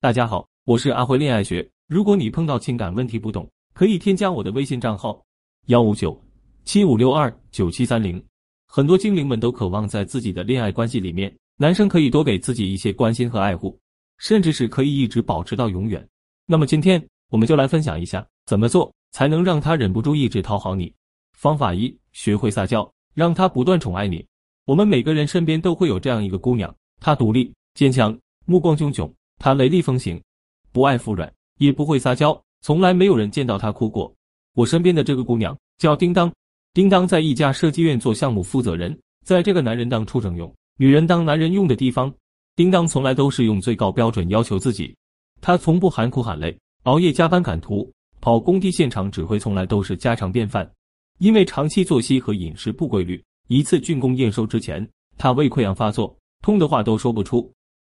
大家好，我是阿辉恋爱学。如果你碰到情感问题不懂，可以添加我的微信账号幺五九七五六二九七三零。很多精灵们都渴望在自己的恋爱关系里面，男生可以多给自己一些关心和爱护，甚至是可以一直保持到永远。那么今天我们就来分享一下怎么做才能让他忍不住一直讨好你。方法一：学会撒娇，让他不断宠爱你。我们每个人身边都会有这样一个姑娘，她独立坚强，目光炯炯。他雷厉风行，不爱服软，也不会撒娇，从来没有人见到他哭过。我身边的这个姑娘叫叮当，叮当在一家设计院做项目负责人，在这个男人当畜生用，女人当男人用的地方，叮当从来都是用最高标准要求自己。他从不喊苦喊累，熬夜加班赶图，跑工地现场指挥，从来都是家常便饭。因为长期作息和饮食不规律，一次竣工验收之前，他胃溃疡发作，痛的话都说不出。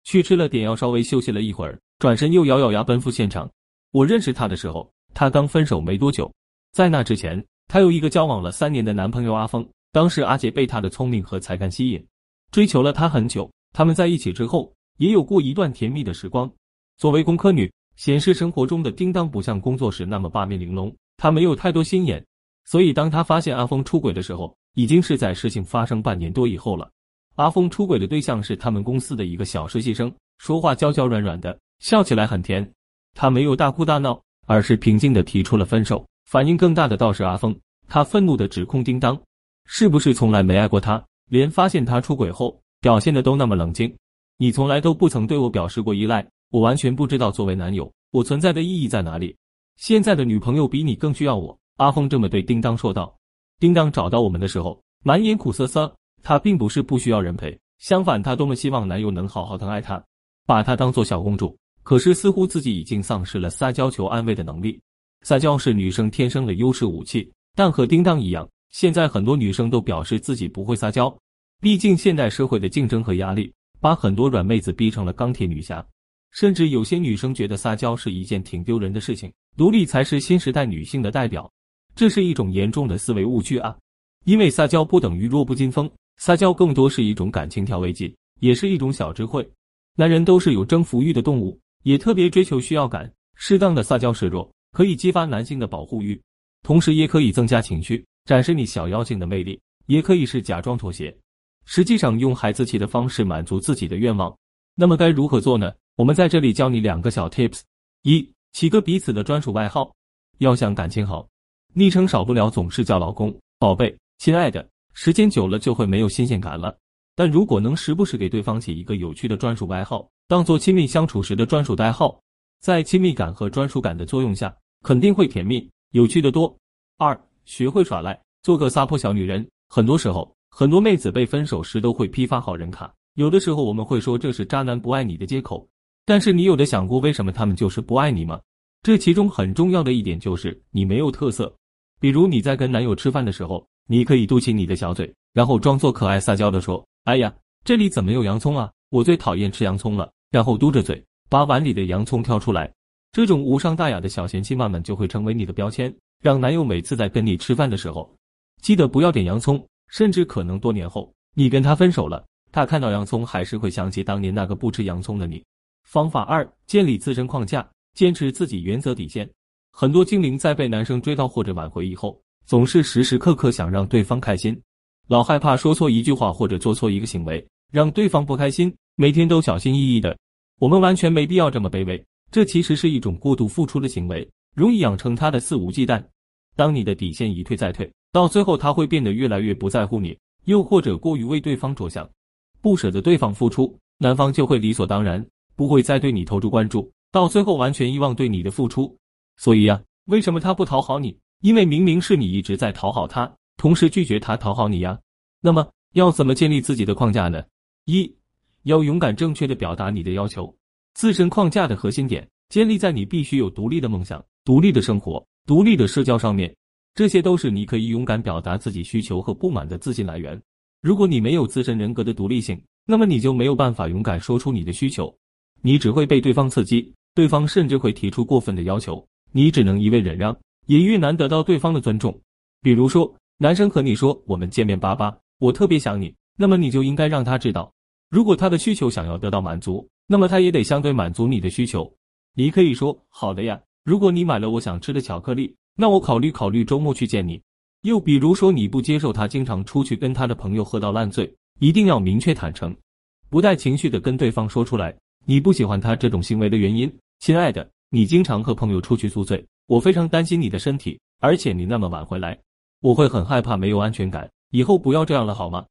去吃了点药，稍微休息了一会儿，转身又咬咬牙奔赴现场。我认识他的时候，他刚分手没多久，在那之前，他有一个交往了三年的男朋友阿峰。当时阿杰被他的聪明和才干吸引，追求了他很久。他们在一起之后，也有过一段甜蜜的时光。作为工科女，显示生活中的叮当不像工作时那么八面玲珑，她没有太多心眼。所以，当她发现阿峰出轨的时候，已经是在事情发生半年多以后了。阿峰出轨的对象是他们公司的一个小实习生，说话娇娇软软的，笑起来很甜。他没有大哭大闹，而是平静的提出了分手。反应更大的倒是阿峰，他愤怒的指控叮当，是不是从来没爱过他？连发现他出轨后，表现的都那么冷静。你从来都不曾对我表示过依赖，我完全不知道作为男友我存在的意义在哪里。现在的女朋友比你更需要我。阿峰这么对叮当说道。叮当找到我们的时候，满眼苦涩涩。她并不是不需要人陪，相反，她多么希望男友能好好疼爱她，把她当做小公主。可是，似乎自己已经丧失了撒娇求安慰的能力。撒娇是女生天生的优势武器，但和叮当一样，现在很多女生都表示自己不会撒娇。毕竟，现代社会的竞争和压力，把很多软妹子逼成了钢铁女侠。甚至有些女生觉得撒娇是一件挺丢人的事情，独立才是新时代女性的代表。这是一种严重的思维误区啊！因为撒娇不等于弱不禁风。撒娇更多是一种感情调味剂，也是一种小智慧。男人都是有征服欲的动物，也特别追求需要感。适当的撒娇示弱，可以激发男性的保护欲，同时也可以增加情绪，展示你小妖精的魅力。也可以是假装妥协，实际上用孩子气的方式满足自己的愿望。那么该如何做呢？我们在这里教你两个小 tips：一、起个彼此的专属外号。要想感情好，昵称少不了总是叫老公、宝贝、亲爱的。时间久了就会没有新鲜感了，但如果能时不时给对方起一个有趣的专属外号，当做亲密相处时的专属代号，在亲密感和专属感的作用下，肯定会甜蜜有趣的多。二，学会耍赖，做个撒泼小女人。很多时候，很多妹子被分手时都会批发好人卡，有的时候我们会说这是渣男不爱你的借口，但是你有的想过为什么他们就是不爱你吗？这其中很重要的一点就是你没有特色，比如你在跟男友吃饭的时候。你可以嘟起你的小嘴，然后装作可爱撒娇的说：“哎呀，这里怎么有洋葱啊？我最讨厌吃洋葱了。”然后嘟着嘴把碗里的洋葱挑出来。这种无伤大雅的小贤妻慢慢就会成为你的标签，让男友每次在跟你吃饭的时候，记得不要点洋葱。甚至可能多年后你跟他分手了，他看到洋葱还是会想起当年那个不吃洋葱的你。方法二：建立自身框架，坚持自己原则底线。很多精灵在被男生追到或者挽回以后。总是时时刻刻想让对方开心，老害怕说错一句话或者做错一个行为让对方不开心，每天都小心翼翼的。我们完全没必要这么卑微，这其实是一种过度付出的行为，容易养成他的肆无忌惮。当你的底线一退再退，到最后他会变得越来越不在乎你，又或者过于为对方着想，不舍得对方付出，男方就会理所当然不会再对你投注关注，到最后完全遗忘对你的付出。所以呀，为什么他不讨好你？因为明明是你一直在讨好他，同时拒绝他讨好你呀。那么要怎么建立自己的框架呢？一要勇敢正确的表达你的要求。自身框架的核心点建立在你必须有独立的梦想、独立的生活、独立的社交上面，这些都是你可以勇敢表达自己需求和不满的自信来源。如果你没有自身人格的独立性，那么你就没有办法勇敢说出你的需求，你只会被对方刺激，对方甚至会提出过分的要求，你只能一味忍让。也越难得到对方的尊重。比如说，男生和你说“我们见面吧吧，我特别想你”，那么你就应该让他知道，如果他的需求想要得到满足，那么他也得相对满足你的需求。你可以说好的呀，如果你买了我想吃的巧克力，那我考虑考虑周末去见你。又比如说，你不接受他经常出去跟他的朋友喝到烂醉，一定要明确坦诚，不带情绪的跟对方说出来，你不喜欢他这种行为的原因。亲爱的，你经常和朋友出去宿醉，我非常担心你的身体，而且你那么晚回来，我会很害怕，没有安全感。以后不要这样了，好吗？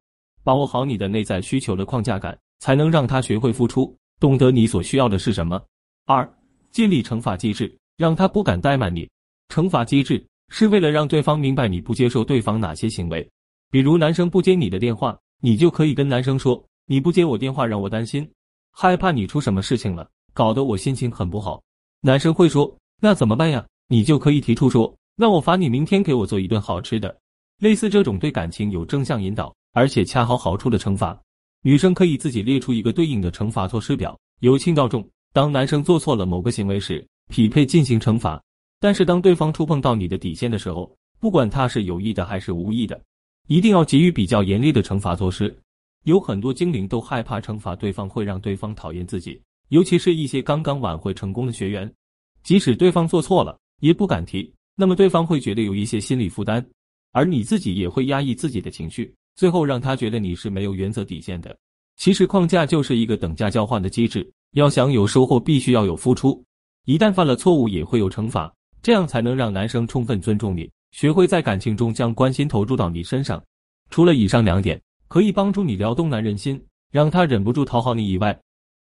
把握好你的内在需求的框架感，才能让他学会付出，懂得你所需要的是什么。二。建立惩罚机制，让他不敢怠慢你。惩罚机制是为了让对方明白你不接受对方哪些行为。比如男生不接你的电话，你就可以跟男生说：“你不接我电话让我担心，害怕你出什么事情了，搞得我心情很不好。”男生会说：“那怎么办呀？”你就可以提出说：“那我罚你明天给我做一顿好吃的。”类似这种对感情有正向引导，而且恰好好处的惩罚，女生可以自己列出一个对应的惩罚措施表，由轻到重。当男生做错了某个行为时，匹配进行惩罚；但是当对方触碰到你的底线的时候，不管他是有意的还是无意的，一定要给予比较严厉的惩罚措施。有很多精灵都害怕惩罚对方会让对方讨厌自己，尤其是一些刚刚挽回成功的学员，即使对方做错了也不敢提，那么对方会觉得有一些心理负担，而你自己也会压抑自己的情绪，最后让他觉得你是没有原则底线的。其实框架就是一个等价交换的机制。要想有收获，必须要有付出。一旦犯了错误，也会有惩罚，这样才能让男生充分尊重你，学会在感情中将关心投注到你身上。除了以上两点可以帮助你撩动男人心，让他忍不住讨好你以外，